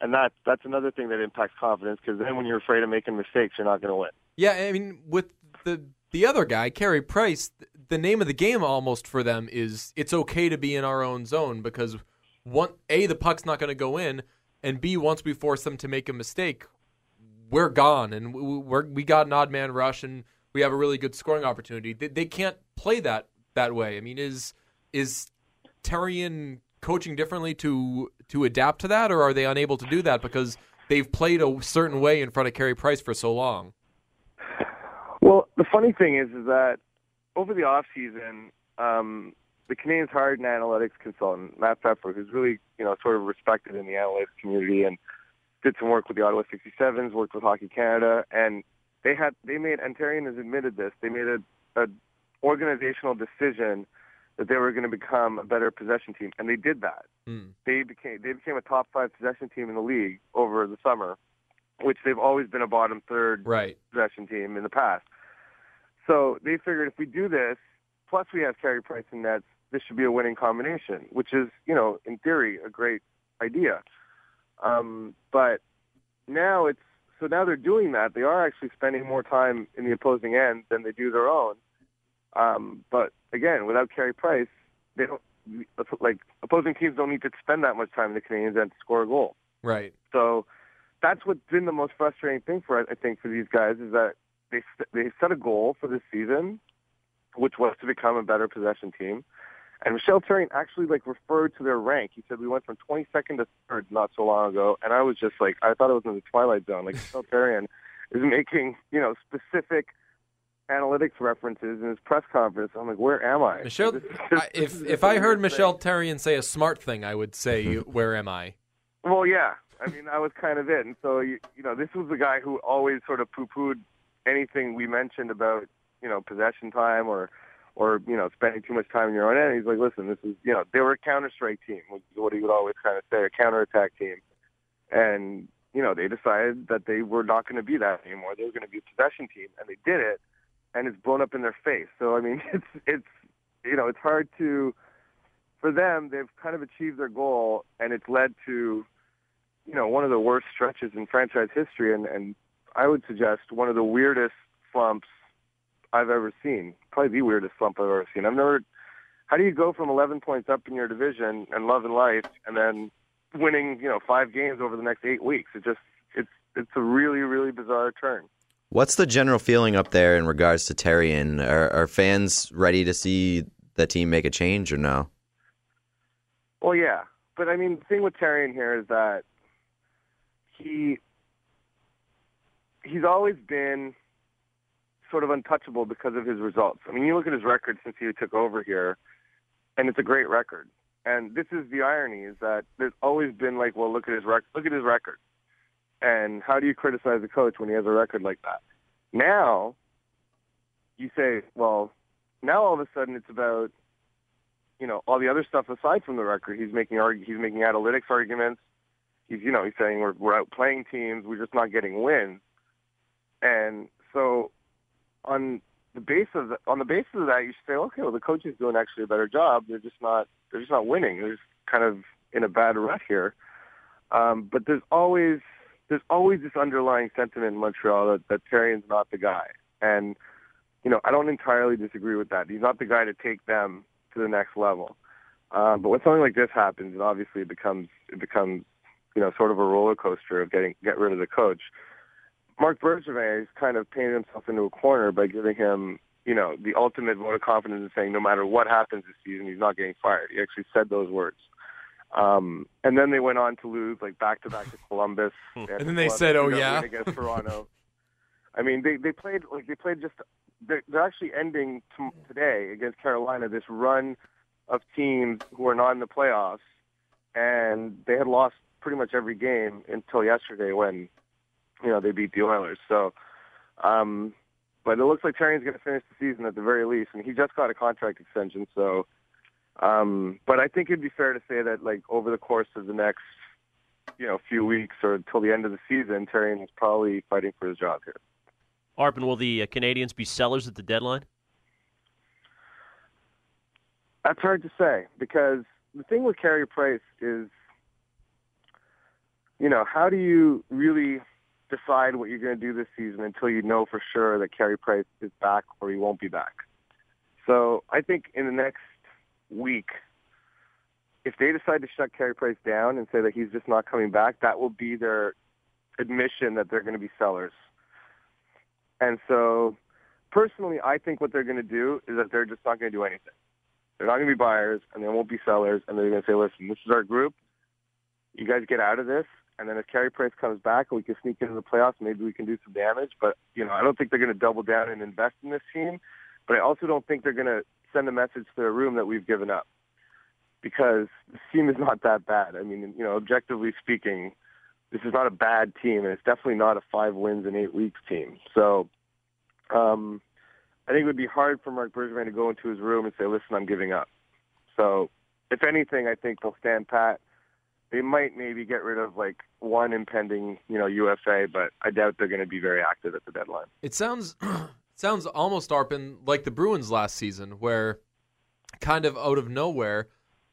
Speaker 7: and that that's another thing that impacts confidence because then when you're afraid of making mistakes, you're not going to win.
Speaker 1: Yeah, I mean, with the the other guy, Carey Price, the name of the game almost for them is it's okay to be in our own zone because one, a the puck's not going to go in, and b once we force them to make a mistake, we're gone, and we, we're we got an odd man rush, and we have a really good scoring opportunity. They, they can't play that that way. I mean, is is Therrien coaching differently to to adapt to that, or are they unable to do that because they've played a certain way in front of Carey Price for so long?
Speaker 7: Well, the funny thing is, is that over the off season, um, the Canadiens hired an analytics consultant, Matt Pfeffer, who's really, you know, sort of respected in the analytics community, and did some work with the Ottawa 67s, worked with Hockey Canada, and they had they made, and has admitted this, they made a, a organizational decision that they were going to become a better possession team, and they did that.
Speaker 1: Mm.
Speaker 7: They became they became a top five possession team in the league over the summer, which they've always been a bottom third
Speaker 1: Right.
Speaker 7: possession team in the past. So they figured if we do this, plus we have Carey Price and Nets, this should be a winning combination, which is, you know, in theory, a great idea. Um, but now it's so now they're doing that. They are actually spending more time in the opposing end than they do their own. Um, but again, without Carey Price, they don't like opposing teams don't need to spend that much time in the Canadiens end to score a goal.
Speaker 1: Right.
Speaker 7: So that's what's been the most frustrating thing for I think for these guys is that they they set a goal for this season, which was to become a better possession team. And Michel Therrien actually like referred to their rank. He said we went from 22nd to third not so long ago, and I was just like I thought it was in the twilight zone. Like Michel Therrien is making you know specific analytics references in his press conference. I'm like, where am I?
Speaker 1: Michel,
Speaker 7: This is-
Speaker 1: I, if
Speaker 7: is
Speaker 1: if
Speaker 7: a
Speaker 1: I heard Michel
Speaker 7: thing.
Speaker 1: Therrien say a smart thing, I would say, "Where am I?"
Speaker 7: Well, yeah. I mean, that was kind of it. And so, you, you know, this was the guy who always sort of poo-pooed anything we mentioned about, you know, possession time or, or you know, spending too much time in your own end. He's like, listen, this is, you know, they were a counter-strike team, which is what he would always kind of say, a counter-attack team. And, you know, they decided that they were not going to be that anymore. They were going to be a possession team, and they did it. And it's blown up in their face. So I mean, it's it's you know it's hard to for them. They've kind of achieved their goal, and it's led to you know one of the worst stretches in franchise history, and and I would suggest one of the weirdest slumps I've ever seen. Probably the weirdest slump I've ever seen. I've never. How do you go from 11 points up in your division and love and life, and then winning, you know, five games over the next eight weeks? It just it's it's a really really bizarre turn.
Speaker 6: What's the general feeling up there in regards to Therrien? Are, are fans ready to see the team make a change or no?
Speaker 7: Well, yeah, but I mean, the thing with Therrien here is that he he's always been sort of untouchable because of his results. I mean, you look at his record since he took over here, and it's a great record. And this is the irony: is that there's always been like, well, look at his record. Look at his record. And how do you criticize a coach when he has a record like that? Now, you say, well, now all of a sudden it's about, you know, all the other stuff aside from the record. He's making arg- he's making analytics arguments. He's, you know, he's saying we're we're out playing teams. We're just not getting wins. And so, on the base of the, on the basis of that, you say, okay, well, the coach is doing actually a better job. They're just not they're just not winning. They're just kind of in a bad rut here. Um, but there's always there's always this underlying sentiment in Montreal that, that Therrien's not the guy. And, you know, I don't entirely disagree with that. He's not the guy to take them to the next level. Um, but when something like this happens, it obviously becomes it becomes, you know, sort of a roller coaster of getting get rid of the coach. Marc Bergevin has kind of painted himself into a corner by giving him, you know, the ultimate vote of confidence and saying no matter what happens this season, he's not getting fired. He actually said those words. Um, and then they went on to lose like back to back to Columbus.
Speaker 1: and then they said, "Oh yeah,"
Speaker 7: against Toronto. I mean, they they played like they played just. They're, they're actually ending t- today against Carolina this run of teams who are not in the playoffs, and they had lost pretty much every game until yesterday when, you know, they beat the Oilers. So, um, but it looks like Therrien's going to finish the season at the very least, and he just got a contract extension, so um, but I think it'd be fair to say that, like, over the course of the next, you know, few weeks or until the end of the season, Therrien is probably fighting for his job here.
Speaker 4: Arpon, will the uh, Canadiens be sellers at the deadline?
Speaker 7: That's hard to say because the thing with Carey Price is, you know, how do you really decide what you're going to do this season until you know for sure that Carey Price is back or he won't be back? So I think in the next week, if they decide to shut Carey Price down and say that he's just not coming back, that will be their admission that they're going to be sellers. And so, personally, I think what they're going to do is that they're just not going to do anything. They're not going to be buyers, and they won't be sellers, and they're going to say, listen, this is our group. You guys get out of this, and then if Carey Price comes back and we can sneak into the playoffs, maybe we can do some damage. But, you know, I don't think they're going to double down and invest in this team. But I also don't think they're going to send a message to their room that we've given up because the team is not that bad. I mean, you know, objectively speaking, this is not a bad team, and it's definitely not a five wins in eight weeks team. So, um, I think it would be hard for Marc Bergevin to go into his room and say, "Listen, I'm giving up." So, if anything, I think they'll stand pat. They might maybe get rid of like one impending, you know, UFA, but I doubt they're going to be very active at the deadline.
Speaker 1: It sounds sounds almost Arpon like the Bruins last season, where kind of out of nowhere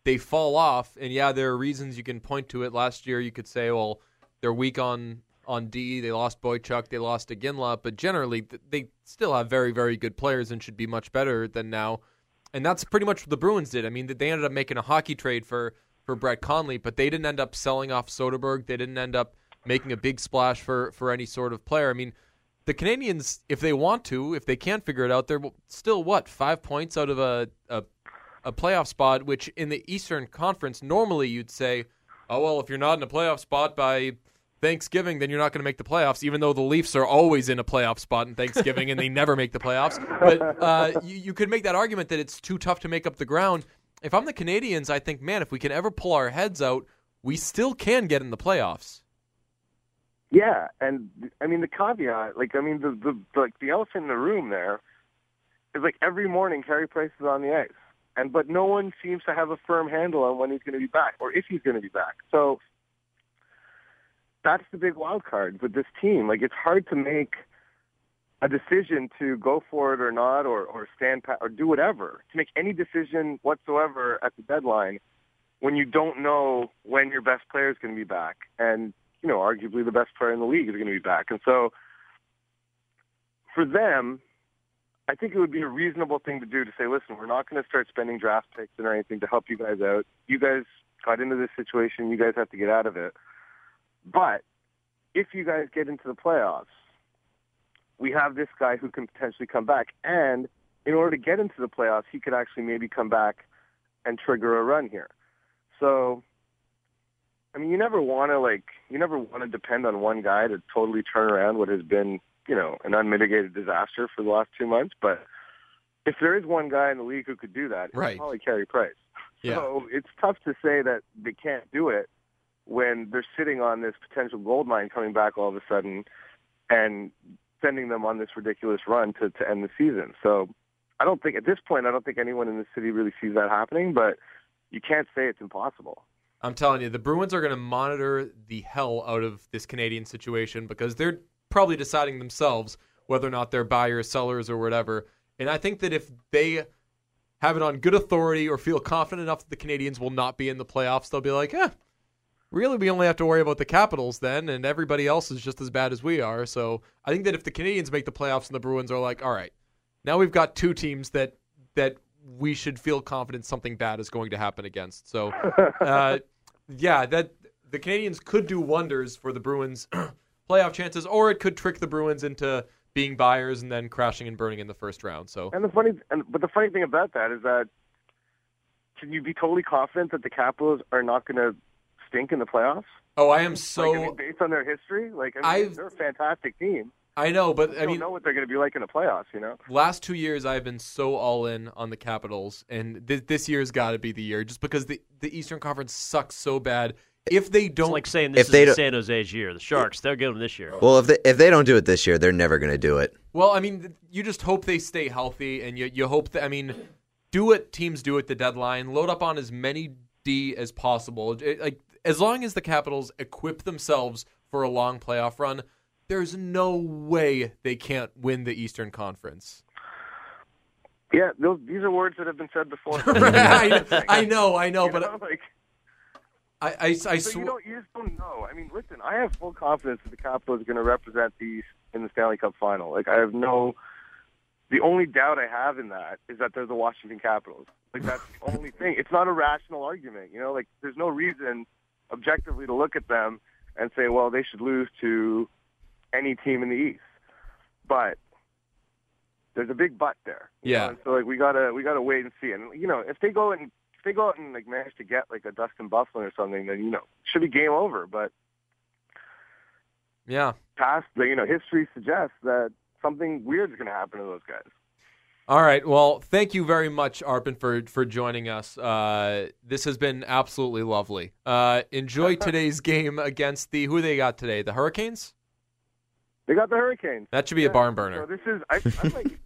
Speaker 1: they fall off. And yeah, there are reasons you can point to it. Last year, you could say, well, they're weak on on D. They lost Boychuk, they lost Iginla, but generally they still have very very good players and should be much better than now. And that's pretty much what the Bruins did. I mean, they ended up making a hockey trade for for Brett Connolly, but they didn't end up selling off Soderberg. They didn't end up making a big splash for for any sort of player. I mean, the Canadiens, if they want to, if they can't figure it out, they're still what five points out of a, a a, playoff spot. Which in the Eastern Conference, normally you'd say, oh well, if you're not in a playoff spot by Thanksgiving, then you're not going to make the playoffs. Even though the Leafs are always in a playoff spot in Thanksgiving and they never make the playoffs, but uh, you, you could make that argument that it's too tough to make up the ground. If I'm the Canadiens, I think, man, if we can ever pull our heads out, we still can get in the playoffs.
Speaker 7: Yeah, and I mean the caveat, like I mean the the like the elephant in the room there is like every morning Carey Price is on the ice, and but no one seems to have a firm handle on when he's going to be back or if he's going to be back. So that's the big wild card with this team. Like it's hard to make a decision to go for it or not, or or stand pat or do whatever to make any decision whatsoever at the deadline when you don't know when your best player is going to be back, and you know arguably the best player in the league is going to be back, and so for them, I think it would be a reasonable thing to do to say, listen, we're not going to start spending draft picks or anything to help you guys out. You guys got into this situation. You guys have to get out of it. But if you guys get into the playoffs, we have this guy who can potentially come back. And in order to get into the playoffs, he could actually maybe come back and trigger a run here. So, I mean, you never want to like, you never want to depend on one guy to totally turn around what has been, you know, an unmitigated disaster for the last two months. But if there is one guy in the league who could do that,
Speaker 1: Right.
Speaker 7: it's probably Carey Price.
Speaker 1: Yeah.
Speaker 7: So it's tough to say that they can't do it when they're sitting on this potential gold mine coming back all of a sudden and sending them on this ridiculous run to, to end the season. So I don't think at this point I don't think anyone in the city really sees that happening, but you can't say it's impossible.
Speaker 1: I'm telling you, the Bruins are going to monitor the hell out of this Canadian situation because they're probably deciding themselves whether or not they're buyers, sellers, or whatever. And I think that if they have it on good authority or feel confident enough that the Canadiens will not be in the playoffs, they'll be like, eh, really, we only have to worry about the Capitals then, and everybody else is just as bad as we are. So I think that if the Canadiens make the playoffs and the Bruins are like, all right, now we've got two teams that that we should feel confident something bad is going to happen against. So, uh, yeah, that the Canadiens could do wonders for the Bruins' playoff chances, or it could trick the Bruins into being buyers and then crashing and burning in the first round. So,
Speaker 7: And the funny, and, but the funny thing about that is that can you be totally confident that the Capitals are not going to stink in the playoffs?
Speaker 1: oh, I am
Speaker 7: like, I
Speaker 1: so
Speaker 7: mean, based on their history, like I mean, they're a fantastic team.
Speaker 1: I know, but
Speaker 7: I
Speaker 1: I
Speaker 7: don't
Speaker 1: mean,
Speaker 7: know what they're going to be like in the playoffs. You know,
Speaker 1: last two years I've been so all in on the Capitals, and th- this year's got to be the year, just because the the Eastern Conference sucks so bad. If they don't,
Speaker 4: like saying this
Speaker 6: If
Speaker 4: is
Speaker 6: don't-
Speaker 4: San Jose's year. The Sharks, they'll get them this year.
Speaker 6: Well, if they, if they don't do it this year, they're never going to do it.
Speaker 1: Well, I mean, you just hope they stay healthy, and you you hope that I mean, do what teams do at the deadline. Load up on as many D as possible. It- like as long as the Capitals equip themselves for a long playoff run, there's no way they can't win the Eastern Conference.
Speaker 7: yeah, those, these are words that have been said before.
Speaker 1: I, I know, I know,
Speaker 7: You
Speaker 1: but
Speaker 7: know, like,
Speaker 1: I I, I
Speaker 7: so you don't, you just don't know. I mean, listen, I have full confidence that the Capitals are going to represent the East in the Stanley Cup final. Like, I have no. The only doubt I have in that is that they're the Washington Capitals. Like, that's the only thing. It's not a rational argument. You know, like, there's no reason objectively to look at them and say, well, they should lose to any team in the East. But there's a big but there.
Speaker 1: Yeah.
Speaker 7: know, so like we gotta we gotta wait and see. And you know, if they go and if they go out and like manage to get like a Dustin Byfuglien or something, then you know should be game over. But
Speaker 1: Yeah.
Speaker 7: past you know history suggests that something weird is going to happen to those guys.
Speaker 1: All right. Well, thank you very much, Arpon, for for joining us. Uh, this has been absolutely lovely. Uh, enjoy today's game against the who they got today, the Hurricanes.
Speaker 7: They got the Hurricanes.
Speaker 1: That should be a
Speaker 7: Yeah,
Speaker 1: barn
Speaker 7: So
Speaker 1: burner.
Speaker 7: this is I, I'm like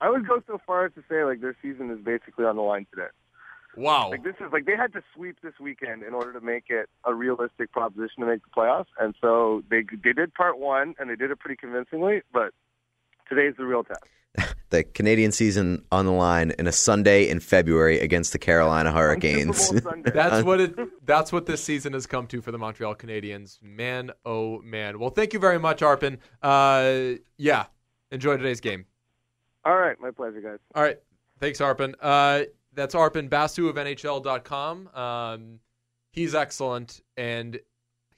Speaker 7: I would go so far as to say like their season is basically on the line today.
Speaker 1: Wow.
Speaker 7: Like this is like they had to sweep this weekend in order to make it a realistic proposition to make the playoffs, and so they they did part one and they did it pretty convincingly. But today's the real test.
Speaker 6: The Canadian season on the line in a Sunday in February against the Carolina Hurricanes.
Speaker 7: Super Bowl Sunday.
Speaker 1: That's what it. That's what this season has come to for the Montreal Canadiens. Man, oh man. Well, thank you very much, Arpon. Uh, yeah, enjoy today's game.
Speaker 7: All right, my pleasure, guys.
Speaker 1: All right, thanks, Arpon. Uh, that's Arpon Basu of NHL.com. Um, he's excellent, and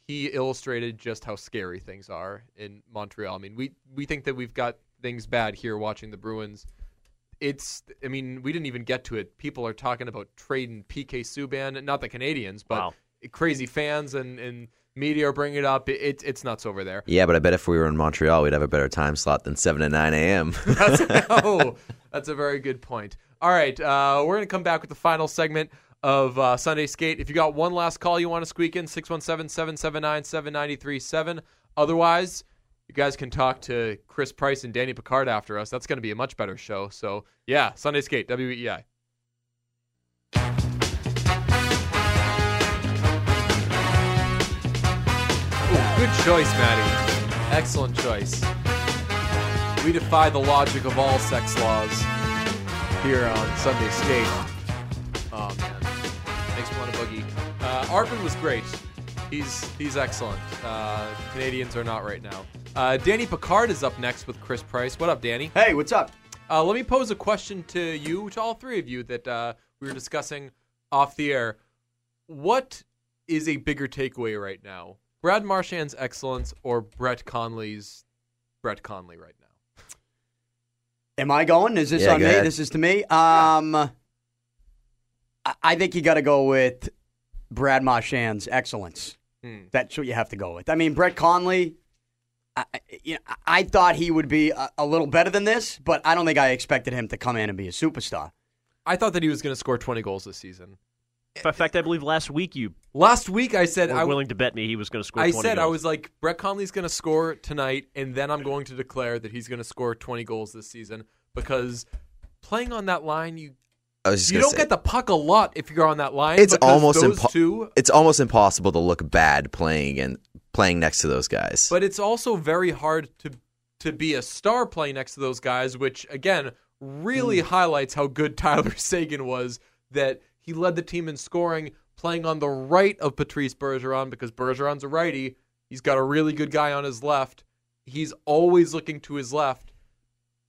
Speaker 1: he illustrated just how scary things are in Montreal. I mean, we we think that we've got things bad here watching the Bruins. It's, I mean, we didn't even get to it. People are talking about trading PK Subban, not the Canadiens, but
Speaker 4: Wow.
Speaker 1: crazy fans and, and media are bringing it up. It, it's nuts over there.
Speaker 6: yeah, but I bet if we were in Montreal, we'd have a better time slot than 7 to 9 a.m.
Speaker 1: That's, oh, that's a very good point. All right, uh, we're going to come back with the final segment of uh, Sunday Skate. If you got one last call you want to squeak in, 617 779 7937. Otherwise, you guys can talk to Chris Price and Danny Picard after us. That's going to be a much better show. So, yeah, Sunday Skate, E WEI. Good choice, Maddie. Excellent choice. We defy the logic of all sex laws here on Sunday Skate. Oh man, makes me want to boogie. Uh, Arpon was great. He's he's excellent. Uh, Canadiens are not right now. Uh, Danny Picard is up next with Chris Price. What up, Danny?
Speaker 8: Hey, what's up?
Speaker 1: Uh, let me pose a question to you, to all three of you that uh, we were discussing off the air. What is a bigger takeaway right now? Brad Marchand's excellence or Brett Connolly's Brett Connolly right now?
Speaker 8: Am I going? Is this
Speaker 6: Yeah,
Speaker 8: on me?
Speaker 6: ahead.
Speaker 8: This is to me. Um, I- I think you got to go with Brad Marchand's excellence.
Speaker 1: Hmm.
Speaker 8: That's what you have to go with. I mean, Brett Connolly. I, I- you know, I thought he would be a, a little better than this, but I don't think I expected him to come in and be a superstar.
Speaker 1: I thought that he was going to score 20 goals this season.
Speaker 4: In fact, I believe last week you
Speaker 1: Last week I said
Speaker 4: were
Speaker 1: I,
Speaker 4: willing to bet me he was going to score.
Speaker 1: I
Speaker 4: 20
Speaker 1: said I was like Brett Connolly's going to score tonight, and then I'm going to declare that he's going to score 20 goals this season because playing on that line, you
Speaker 6: I was just
Speaker 1: you don't
Speaker 6: say,
Speaker 1: get the puck a lot if you're on that line.
Speaker 6: It's almost
Speaker 1: those
Speaker 6: impo-
Speaker 1: two.
Speaker 6: it's almost impossible to look bad playing and playing next to those guys.
Speaker 1: But it's also very hard to to be a star playing next to those guys, which again really
Speaker 6: Hmm.
Speaker 1: highlights how good Tyler Seguin was. That he led the team in scoring, playing on the right of Patrice Bergeron because Bergeron's a righty. He's got a really good guy on his left. He's always looking to his left.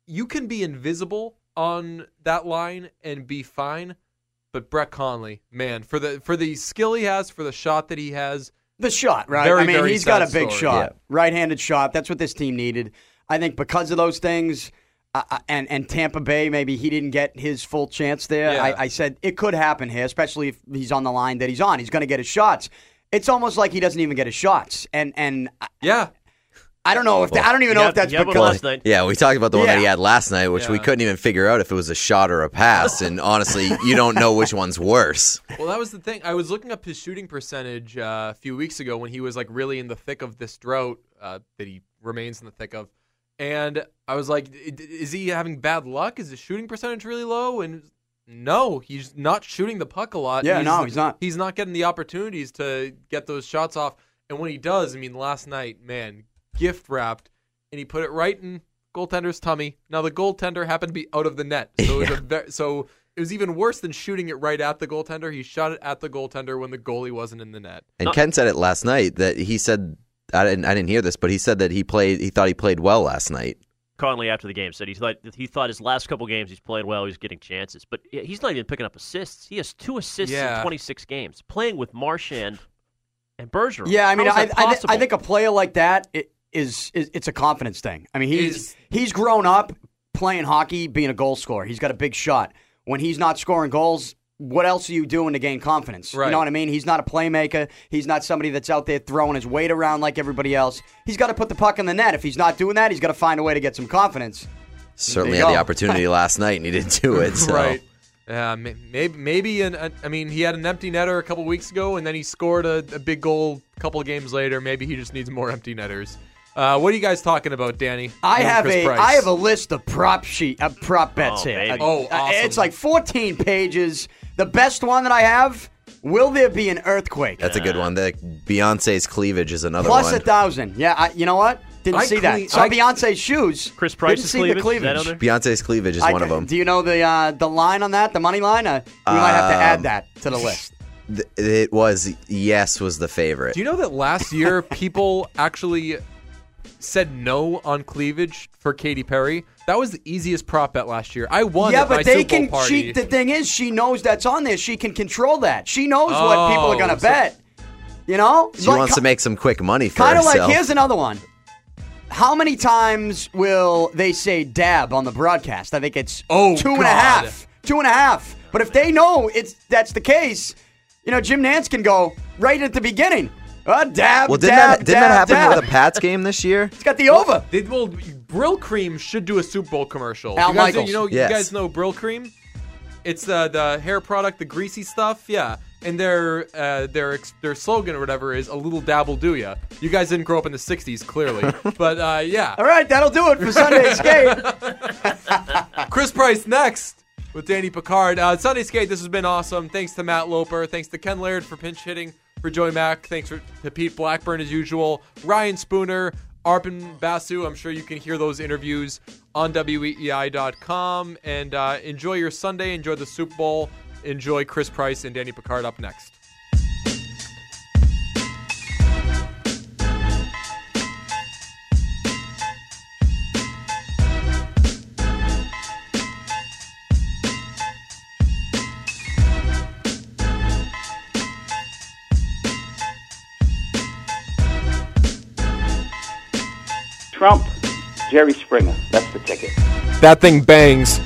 Speaker 1: You can be invisible on that line and be fine, but Brett Connolly, man, for the for the skill he has, for the shot that he has,
Speaker 8: The shot, right?
Speaker 1: Very,
Speaker 8: I mean, he's got a big
Speaker 1: story.
Speaker 8: shot,
Speaker 6: Yeah.
Speaker 8: right-handed shot. That's what this team needed. I think because of those things, uh, uh, and and Tampa Bay, maybe he didn't get his full chance there.
Speaker 1: Yeah.
Speaker 8: I, I said it could happen here, especially if he's on the line that he's on. He's going to get his shots. It's almost like he doesn't even get his shots, and and I-
Speaker 1: yeah,
Speaker 8: I don't know if that, I don't even know
Speaker 4: had-
Speaker 8: if that's
Speaker 4: he had one
Speaker 8: because
Speaker 4: last night.
Speaker 6: yeah, we talked about the one that he had last night, which we
Speaker 1: Yeah.
Speaker 6: couldn't even figure out if it was a shot or a pass. and honestly, you don't know which one's worse.
Speaker 1: Well, that was the thing. I was looking up his shooting percentage uh, a few weeks ago when he was like really in the thick of this drought uh, that he remains in the thick of, and I was like, "I- "Is he having bad luck? Is his shooting percentage really low?" And no, he's not shooting the puck a lot.
Speaker 8: Yeah, no, he's not.
Speaker 1: He's not getting the opportunities to get those shots off. And when he does, I mean, last night, man, gift wrapped, and he put it right in goaltender's tummy. Now the goaltender happened to be out of the net, so it was a ve- so it was even worse than shooting it right at the goaltender. He shot it at the goaltender when the goalie wasn't in the net.
Speaker 6: And Ken said it last night that he said I didn't I didn't hear this, but he said that he played he thought he played well last night.
Speaker 4: Connolly after the game said he thought he thought his last couple games he's played well, he's getting chances, but he's not even picking up assists. He has two assists
Speaker 1: Yeah.
Speaker 4: in 26 games, playing with Marchand and Bergeron.
Speaker 8: Yeah, I mean, I, I, thi-
Speaker 4: possible?
Speaker 8: I think a player like that i- is, is it's a confidence thing. I mean, he's
Speaker 1: Is-
Speaker 8: he's grown up playing hockey, being a goal scorer. He's got a big shot. When he's not scoring goals, what else are you doing to gain confidence?
Speaker 1: Right.
Speaker 8: You know what I mean? He's not a playmaker. He's not somebody that's out there throwing his weight around like everybody else. He's got to put the puck in the net. If he's not doing that, he's got to find a way to get some confidence.
Speaker 6: Certainly had
Speaker 8: you
Speaker 6: the opportunity last night and he didn't do it. So.
Speaker 1: Right. Yeah, maybe maybe an, an, I mean he had an empty netter a couple weeks ago, and then he scored a, a big goal a couple of games later. Maybe he just needs more empty netters. Uh, what are you guys talking about, Danny?
Speaker 8: I
Speaker 1: and
Speaker 8: have
Speaker 1: Chris
Speaker 8: a
Speaker 1: Price.
Speaker 8: I have a list of prop sheet uh, prop bets
Speaker 4: Oh,
Speaker 8: here.
Speaker 4: baby.
Speaker 1: Oh,
Speaker 8: uh,
Speaker 1: awesome.
Speaker 8: It's like 14 pages. The best one that I have. Will there be an earthquake?
Speaker 6: That's a good one. The Beyonce's cleavage is another
Speaker 8: Plus
Speaker 6: one.
Speaker 8: Plus a thousand. Yeah, I, you know what? Didn't
Speaker 1: I
Speaker 8: see
Speaker 1: cle-
Speaker 8: that. Saw
Speaker 1: I-
Speaker 8: Beyonce's shoes.
Speaker 4: Chris
Speaker 8: Didn't
Speaker 4: Price's
Speaker 8: see
Speaker 4: cleavage.
Speaker 8: the
Speaker 4: Is that
Speaker 8: cleavage.
Speaker 4: on?
Speaker 6: Beyonce's cleavage is
Speaker 8: I-
Speaker 6: one of them.
Speaker 8: Do you know the uh, the line on that? The money line? Uh, we might have to add
Speaker 6: Um,
Speaker 8: that to the list.
Speaker 6: Th- It was yes was the favorite.
Speaker 1: Do you know that last year people actually said no on cleavage for Katy Perry? That was the easiest prop bet last year. I won.
Speaker 8: Yeah,
Speaker 1: at my
Speaker 8: but they
Speaker 1: Super
Speaker 8: can.
Speaker 1: Party.
Speaker 8: She, the thing is, she knows that's on there. She can control that. She knows what oh, people are going
Speaker 1: Oh,
Speaker 8: to
Speaker 1: so-
Speaker 8: bet. You know,
Speaker 6: She wants to make some quick money for
Speaker 8: Kind of
Speaker 6: herself.
Speaker 8: like here's another one. How many times will they say dab on the broadcast? I think it's
Speaker 1: Oh,
Speaker 8: two and a half. Two and a half. But if they know it's that's the case, you know, Jim Nantz can go right at the beginning. Uh, dab,
Speaker 6: well, didn't
Speaker 8: dab,
Speaker 6: that didn't
Speaker 8: dab,
Speaker 6: that happen
Speaker 8: dab.
Speaker 6: with the Pats game this year?
Speaker 8: It's got the over.
Speaker 1: They, well, Brylcreem should do a Super Bowl commercial.
Speaker 8: Al
Speaker 1: you guys,
Speaker 8: Michaels.
Speaker 1: You know,
Speaker 6: Yes.
Speaker 1: you guys know Brylcreem. It's the the hair product, the greasy stuff. Yeah, and their uh, their ex- their slogan or whatever is "a little dabble do ya." You guys didn't grow up in the '60s, clearly, but uh, yeah.
Speaker 8: All right, that'll do it for Sunday Skate.
Speaker 1: Chris Price next with Danny Picard. Uh, Sunday Skate, this has been awesome. Thanks to Matt Loper. Thanks to Ken Laird for pinch hitting for Joey Mack. Thanks for, to Pete Blackburn as usual. Ryan Spooner, Arpon Basu, I'm sure you can hear those interviews on WEEI.com. And uh, enjoy your Sunday. Enjoy the Super Bowl. Enjoy Chris Price and Danny Picard up next.
Speaker 5: Trump, Jerry Springer. That's the ticket.
Speaker 1: That thing bangs.